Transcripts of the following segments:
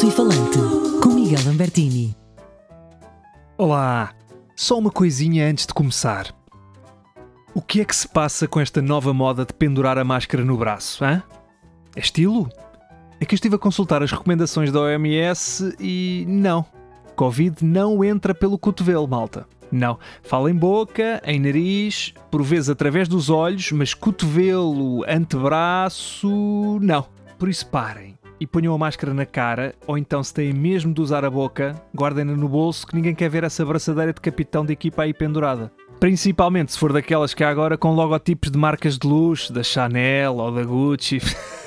Alto e Falante, com Miguel Lambertini. Olá! Só uma coisinha antes de começar. O que é que se passa com esta nova moda de pendurar a máscara no braço, hã? É estilo? É que eu estive a consultar as recomendações da OMS e não. Covid não entra pelo cotovelo, malta. Não. Fala em boca, em nariz, por vezes através dos olhos, mas cotovelo, antebraço, não. Por isso parem e ponham a máscara na cara, ou então, se têm mesmo de usar a boca, guardem-na no bolso que ninguém quer ver essa braçadeira de capitão de equipa aí pendurada. Principalmente se for daquelas que há agora com logotipos de marcas de luxo, da Chanel ou da Gucci.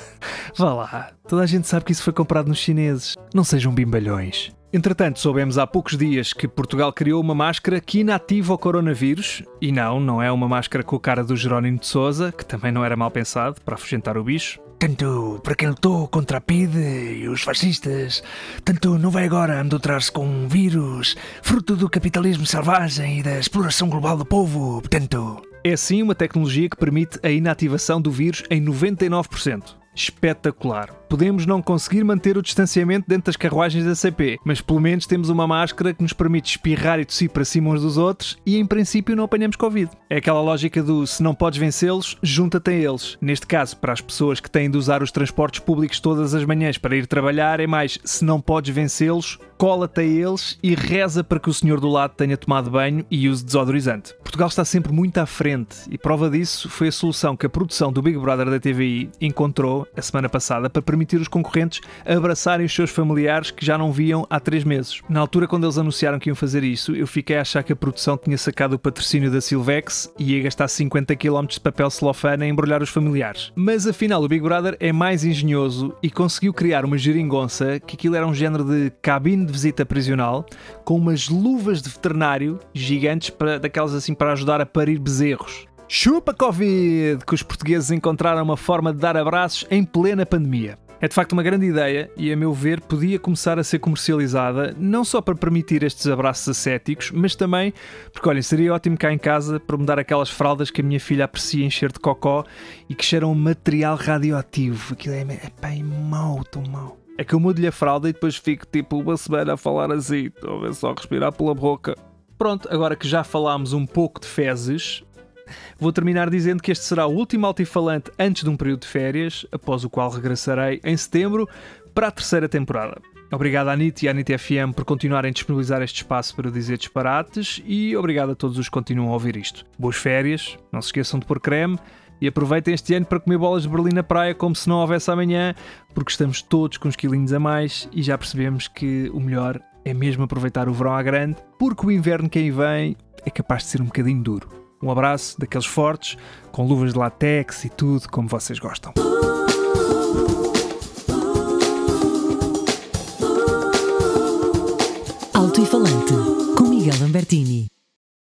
Vá lá, toda a gente sabe que isso foi comprado nos chineses. Não sejam bimbalhões. Entretanto, soubemos há poucos dias que Portugal criou uma máscara que inativa o coronavírus. E não, não é uma máscara com a cara do Jerónimo de Souza, que também não era mal pensado para afugentar o bicho. Tanto para quem lutou contra a PIDE e os fascistas, tanto não vai agora adotar-se com um vírus, fruto do capitalismo selvagem e da exploração global do povo, portanto... É sim uma tecnologia que permite a inativação do vírus em 99% espetacular. Podemos não conseguir manter o distanciamento dentro das carruagens da CP, mas pelo menos temos uma máscara que nos permite espirrar e tossir para cima uns dos outros e em princípio não apanhamos Covid. É aquela lógica do se não podes vencê-los, junta-te a eles. Neste caso, para as pessoas que têm de usar os transportes públicos todas as manhãs para ir trabalhar, é mais se não podes vencê-los, cola-te a eles e reza para que o senhor do lado tenha tomado banho e use desodorizante. Portugal está sempre muito à frente e prova disso foi a solução que a produção do Big Brother da TVI encontrou a semana passada para permitir os concorrentes abraçarem os seus familiares que já não viam há três meses. Na altura, quando eles anunciaram que iam fazer isso, eu fiquei a achar que a produção tinha sacado o patrocínio da Silvex e ia gastar 50 km de papel celofane a embrulhar os familiares. Mas afinal, o Big Brother é mais engenhoso e conseguiu criar uma geringonça que aquilo era um género de cabine de visita prisional com umas luvas de veterinário gigantes para, daquelas assim para ajudar a parir bezerros. Chupa Covid! Que os portugueses encontraram uma forma de dar abraços em plena pandemia. É de facto uma grande ideia e, a meu ver, podia começar a ser comercializada não só para permitir estes abraços ascéticos, mas também porque, olhem, seria ótimo cá em casa para me dar aquelas fraldas que a minha filha aprecia encher de cocó e que cheiram material radioativo. Aquilo é, é bem mau, tão mau. É que eu mudo-lhe a fralda e depois fico tipo uma semana a falar assim, estou a ver só respirar pela boca. Pronto, agora que já falámos um pouco de fezes, Vou terminar dizendo que este será o último altifalante antes de um período de férias, após o qual regressarei em setembro para a terceira temporada. Obrigado à NIT e à NIT FM por continuarem a disponibilizar este espaço para dizer disparates e obrigado a todos os que continuam a ouvir isto. Boas férias, não se esqueçam de pôr creme e aproveitem este ano para comer bolas de Berlim na praia como se não houvesse amanhã, porque estamos todos com uns quilinhos a mais e já percebemos que o melhor é mesmo aproveitar o verão à grande, porque o inverno que aí vem é capaz de ser um bocadinho duro. Um abraço daqueles fortes, com luvas de látex e tudo como vocês gostam. Alto e Falante, com Miguel Lambertini.